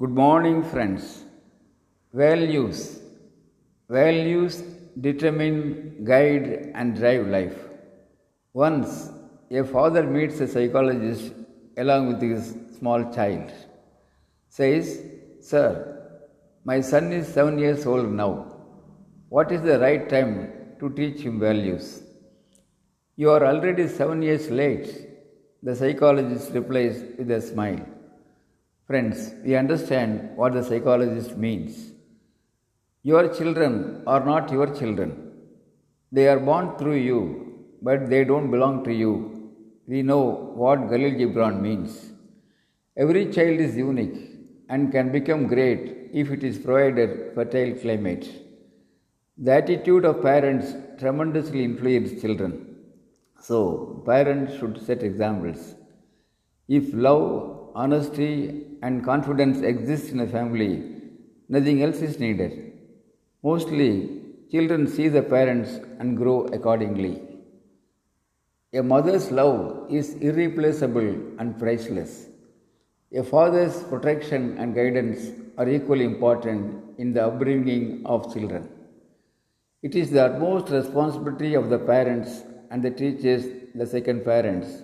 Good morning, friends. Values. Values determine, guide, and drive life. Once, a father meets a psychologist along with his small child. Says, Sir, my son is seven years old now. What is the right time to teach him values? You are already seven years late, the psychologist replies with a smile. Friends, we understand what the psychologist means. Your children are not your children. They are born through you, but they don't belong to you. We know what Kahlil Gibran means. Every child is unique and can become great if it is provided fertile climate. The attitude of parents tremendously influences children. So, parents should set examples. If love, honesty, and confidence exist in a family, nothing else is needed. Mostly, children see the parents and grow accordingly. A mother's love is irreplaceable and priceless. A father's protection and guidance are equally important in the upbringing of children. It is the utmost responsibility of the parents and the teachers, the second parents,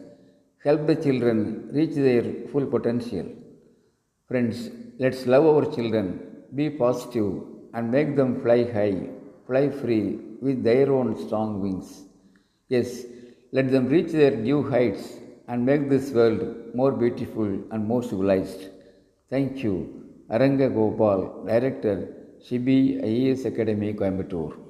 help the children reach their full potential. Friends, let's love our children, be positive, and make them fly high, fly free with their own strong wings. Yes, let them reach their due heights and make this world more beautiful and more civilized. Thank you. Aranga Gopal, Director, Shibi IAS Academy, Coimbatore.